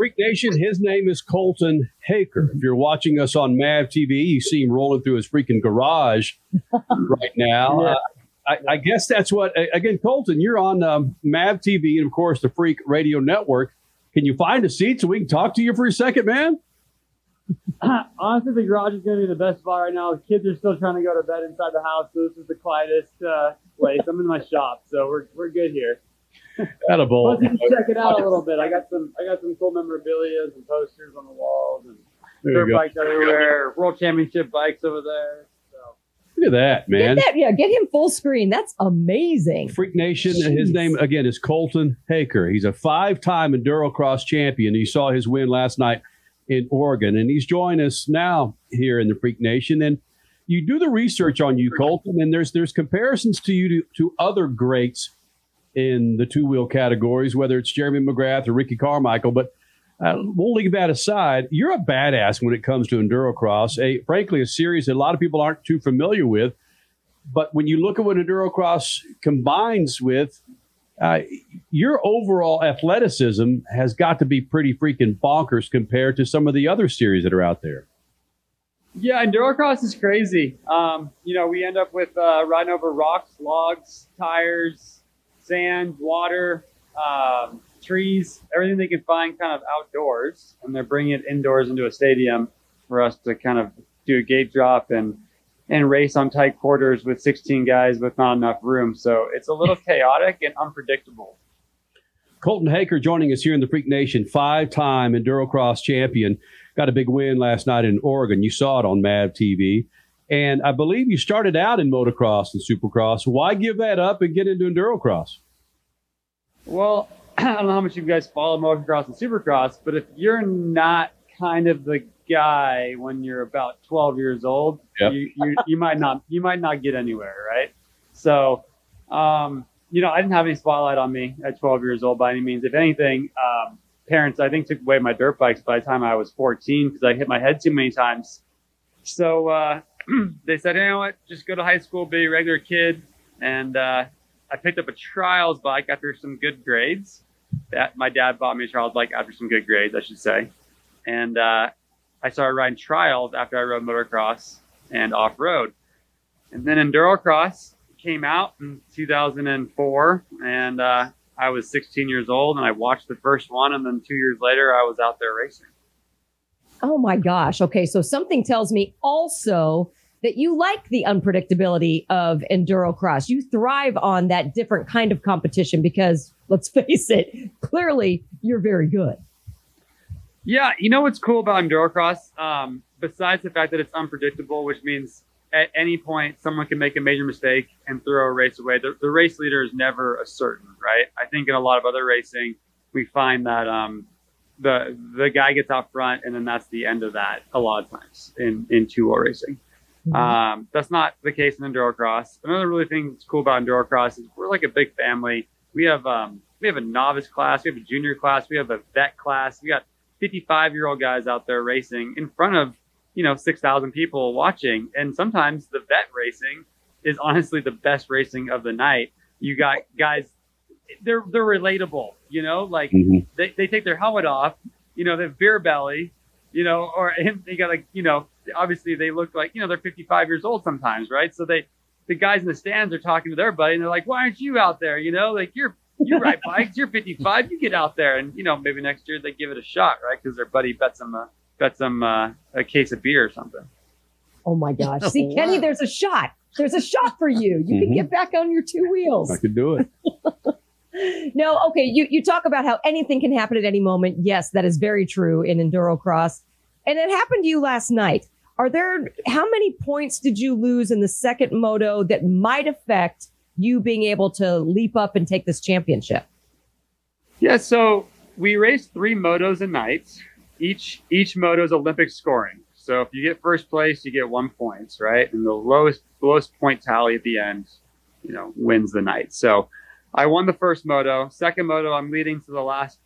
Freak Nation, his name is Colton Haaker. If you're watching us on MAV TV, you see him rolling through his freaking garage right now. Yeah. Uh, I, I guess that's what, again, Colton, you're on um, MAV TV and, of course, the Freak Radio Network. Can you find a seat so we can talk to you for a second, man? Honestly, the garage is going to be the best spot right now. Kids are still trying to go to bed inside the house, so this is the quietest uh, place. I'm in my shop, so we're, we're good here. Edible. Plus, you can check it out a little bit. I got some I got some cool memorabilia and posters on the walls and There dirt bikes everywhere, world championship bikes over there. So Look at that, man. Get that, yeah, get him full screen. That's amazing. Freak Nation. His name again is Colton Haaker. He's a five-time Endurocross champion. You saw his win last night in Oregon, and he's joined us now here in the Freak Nation. And you do the research on you, Colton, and there's there's comparisons to you to, to other greats in the two-wheel categories, whether it's Jeremy McGrath or Ricky Carmichael. But uh, we'll leave that aside. You're a badass when it comes to Endurocross. A frankly, a series that a lot of people aren't too familiar with. But when you look at what Endurocross combines with, uh, your overall athleticism has got to be pretty freaking bonkers compared to some of the other series that are out there. yeah, endurocross is crazy. Um, you know, we end up with uh, riding over rocks, logs, tires, sand, water, um, trees, everything they can find kind of outdoors, and they're bringing it indoors into a stadium for us to kind of do a gate drop and and race on tight quarters with 16 guys with not enough room. So it's a little chaotic and unpredictable. Colton Haaker joining us here in the Freak Nation, five-time Endurocross champion. Got a big win last night in Oregon. You saw it on MAV TV. And I believe you started out in motocross and supercross. Why give that up and get into Endurocross? Well, I don't know how much you guys follow motocross and supercross, but if you're not kind of the guy when you're about 12 years old, Yep. you, you, you might not you might not get anywhere, right? So, um, you know, I didn't have any spotlight on me at 12 years old by any means. If anything, um, parents I think took away my dirt bikes by the time I was 14 because I hit my head too many times. So uh, they said, you know what, just go to high school, be a regular kid, and uh, I picked up a trials bike after some good grades. That my dad bought me a trials bike after some good grades, I should say, and uh, I started riding trials after I rode motocross and off road, and then endurocross came out in 2004, and uh, I was 16 years old, and I watched the first one, and then two years later, I was out there racing. Oh my gosh. Okay. So something tells me also that you like the unpredictability of endurocross. You thrive on that different kind of competition because let's face it, clearly you're very good. Yeah, you know what's cool about endurocross? Um, besides the fact that it's unpredictable, which means at any point someone can make a major mistake and throw a race away. The, the race leader is never a certain, right? I think in a lot of other racing, we find that um, the the guy gets out front, and then that's the end of that. A lot of times in in two wheel racing, um, that's not the case in endurocross. Another really thing that's cool about endurocross is we're like a big family. We have um, we have a novice class, we have a junior class, we have a vet class. We got 55 year old guys out there racing in front of you know 6,000 people watching, and sometimes the vet racing is honestly the best racing of the night. You got guys, they're they're relatable, you know, like they, they take their helmet off, you know, they have beer belly, you know, or and they got like, you know, obviously they look like, you know, they're 55 years old sometimes, right? So they, the guys in the stands are talking to their buddy and they're like, why aren't you out there? You know, like you're, you ride bikes, you're 55, you get out there. And, you know, maybe next year they give it a shot, right? Because their buddy bets them, a, bets them uh, a case of beer or something. Oh my gosh. See, Kenny, there's a shot. There's a shot for you. You can Mhm. get back on your two wheels. I could do it. No, okay. You you talk about how anything can happen at any moment. Yes, that is very true in endurocross, and it happened to you last night. Are there how many points did you lose in the second moto that might affect you being able to leap up and take this championship? Yeah, so we race three motos a night. Each each moto is Olympic scoring. So if you get first place, you get one point, right? And the lowest lowest point tally at the end, you know, wins the night. So I won the first moto. Second moto, I'm leading to the last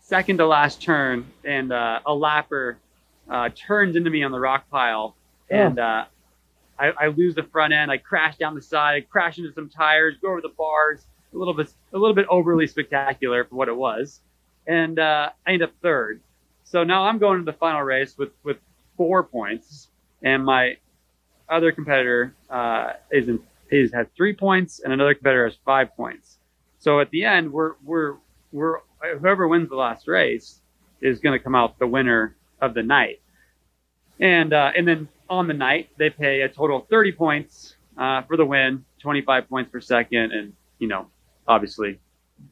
second to last turn, and uh, a lapper uh, turns into me on the rock pile, and uh, I, I lose the front end. I crash down the side. I crash into some tires, go over the bars. A little bit, a little bit overly spectacular for what it was. and uh, I end up third. So now I'm going to the final race with with four points, and my other competitor uh, is in is has three points, and another competitor has five points. So at the end, we're we're we're whoever wins the last race is going to come out the winner of the night, and uh, and then on the night they pay a total of 30 points uh, for the win, 25 points per second, and you know obviously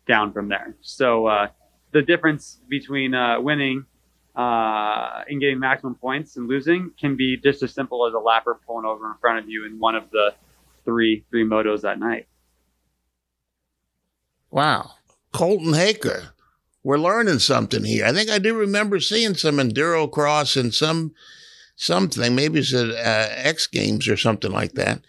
down from there. So uh, the difference between uh, winning uh, and getting maximum points and losing can be just as simple as a lapper pulling over in front of you in one of the three three motos that night. Wow, Colton Haaker, we're learning something here. I think I do remember seeing some enduro cross and some something. Maybe it's at uh, X Games or something like that.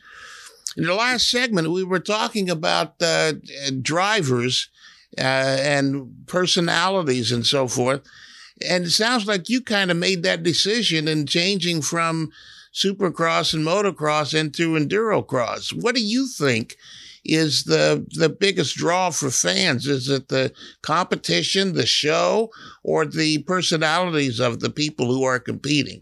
In the last segment, we were talking about uh, drivers uh, and personalities and so forth. And it sounds like you kind of made that decision in changing from supercross and motocross into endurocross. What do you think is the the biggest draw for fans? Is it the competition, the show, or the personalities of the people who are competing?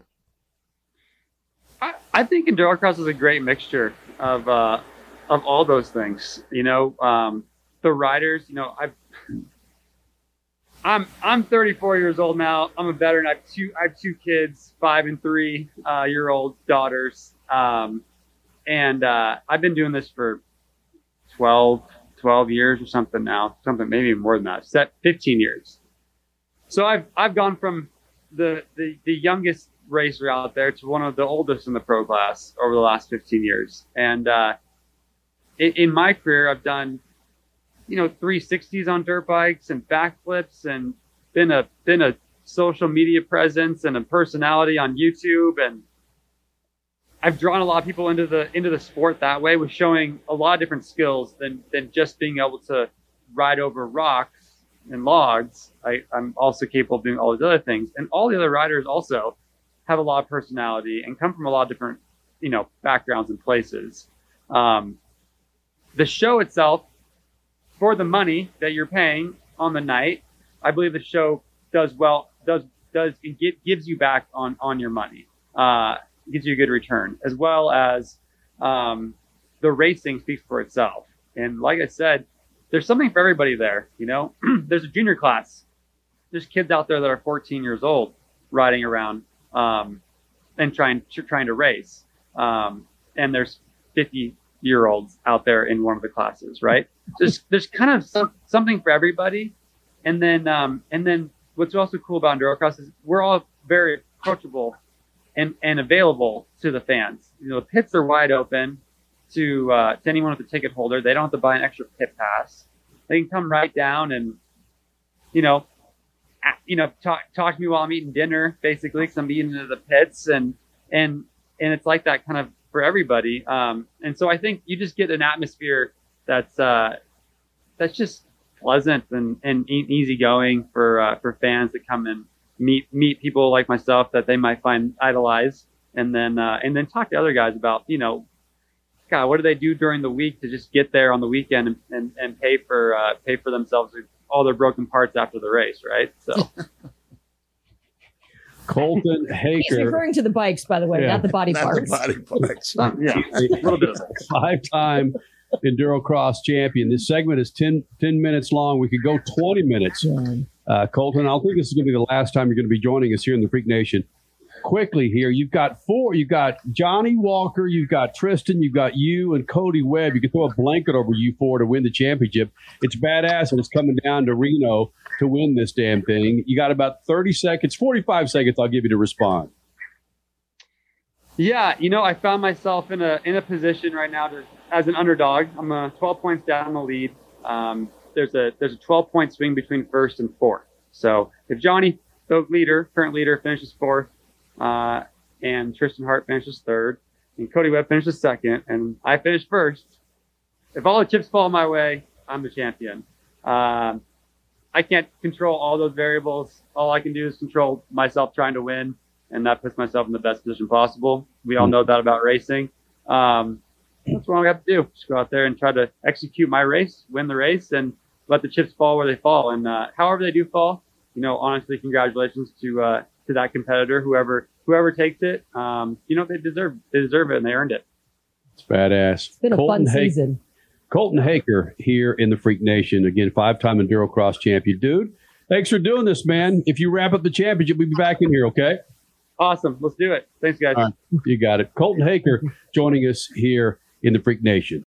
I, I think endurocross is a great mixture of uh, of all those things. You know, um, the riders. You know, I've I'm I'm 34 years old now. I'm a veteran. I have two I have two kids, five and three uh, year old daughters, um, and uh, I've been doing this for 12 12 years or something now, something maybe more than that. Set 15 years. So I've I've gone from the the, the youngest racer out there to one of the oldest in the pro class over the last 15 years, and uh, in, in my career I've done you know 360s on dirt bikes and backflips and been a been a social media presence and a personality on YouTube and I've drawn a lot of people into the into the sport that way with showing a lot of different skills than than just being able to ride over rocks and logs. I, I'm also capable of doing all these other things. And all the other riders also have a lot of personality and come from a lot of different, you know, backgrounds and places. Um, the show itself for the money that you're paying on the night, I believe the show does well, does, does, it gives you back on, on your money, uh, gives you a good return as well as, um, the racing speaks for itself. And like I said, there's something for everybody there. You know, there's a junior class. There's kids out there that are 14 years old riding around, um, and trying, trying to race. Um, and there's 50 year olds out there in one of the classes, right? There's there's kind of some, something for everybody, and then um, and then what's also cool about endurocross is we're all very approachable and and available to the fans. You know, the pits are wide open to uh, to anyone with a ticket holder. They don't have to buy an extra pit pass. They can come right down and you know you know talk talk to me while I'm eating dinner, basically, because I'm eating into the pits and and and it's like that kind of for everybody. Um, and so I think you just get an atmosphere that's uh, that's just pleasant and, and easygoing for uh, for fans that come and meet meet people like myself that they might find idolize, and then uh, and then talk to other guys about you know, God, what do they do during the week to just get there on the weekend and, and, and pay for uh, pay for themselves all their broken parts after the race, right? So. Colton Haaker. He's referring to the bikes, by the way, yeah. not the body not parts. The body parts. yeah, a little bit of Five-time enduro cross champion. This segment is 10, 10, minutes long. We could go 20 minutes. Uh, Colton, I think this is going to be the last time you're going to be joining us here in the Freak Nation quickly here. You've got four. You've got Jonny Walker. You've got Tristan. You've got you and Cody Webb. You can throw a blanket over you four to win the championship. It's badass, and it's coming down to Reno to win this damn thing. You got about 30 seconds, 45 seconds. I'll give you to respond. Yeah, you know, I found myself in a in a position right now to, as an underdog. I'm uh, 12 points down the lead. Um, there's a there's a 12 point swing between first and fourth. So if Johnny, the leader, current leader, finishes fourth, uh, and Tristan Hart finishes third, and Cody Webb finishes second, and I finish first. If all the chips fall my way, I'm the champion. Um, I can't control all those variables. All I can do is control myself trying to win, and that puts myself in the best position possible. We all know that about racing. Um, that's what I have to do. Just go out there and try to execute my race, win the race, and let the chips fall where they fall. And uh, however they do fall, you know, honestly, congratulations to uh, to that competitor, whoever whoever takes it. Um, you know, they deserve they deserve it and they earned it. It's badass. It's been a fun Hake- season. Colton Haaker here in the Freak Nation. Again, five time Enduro Cross champion. Dude, thanks for doing this, man. If you wrap up the championship, we'll be back in here, okay? Awesome. Let's do it. Thanks, guys. All right. You got it. Colton Haaker joining us here in the Freak Nation.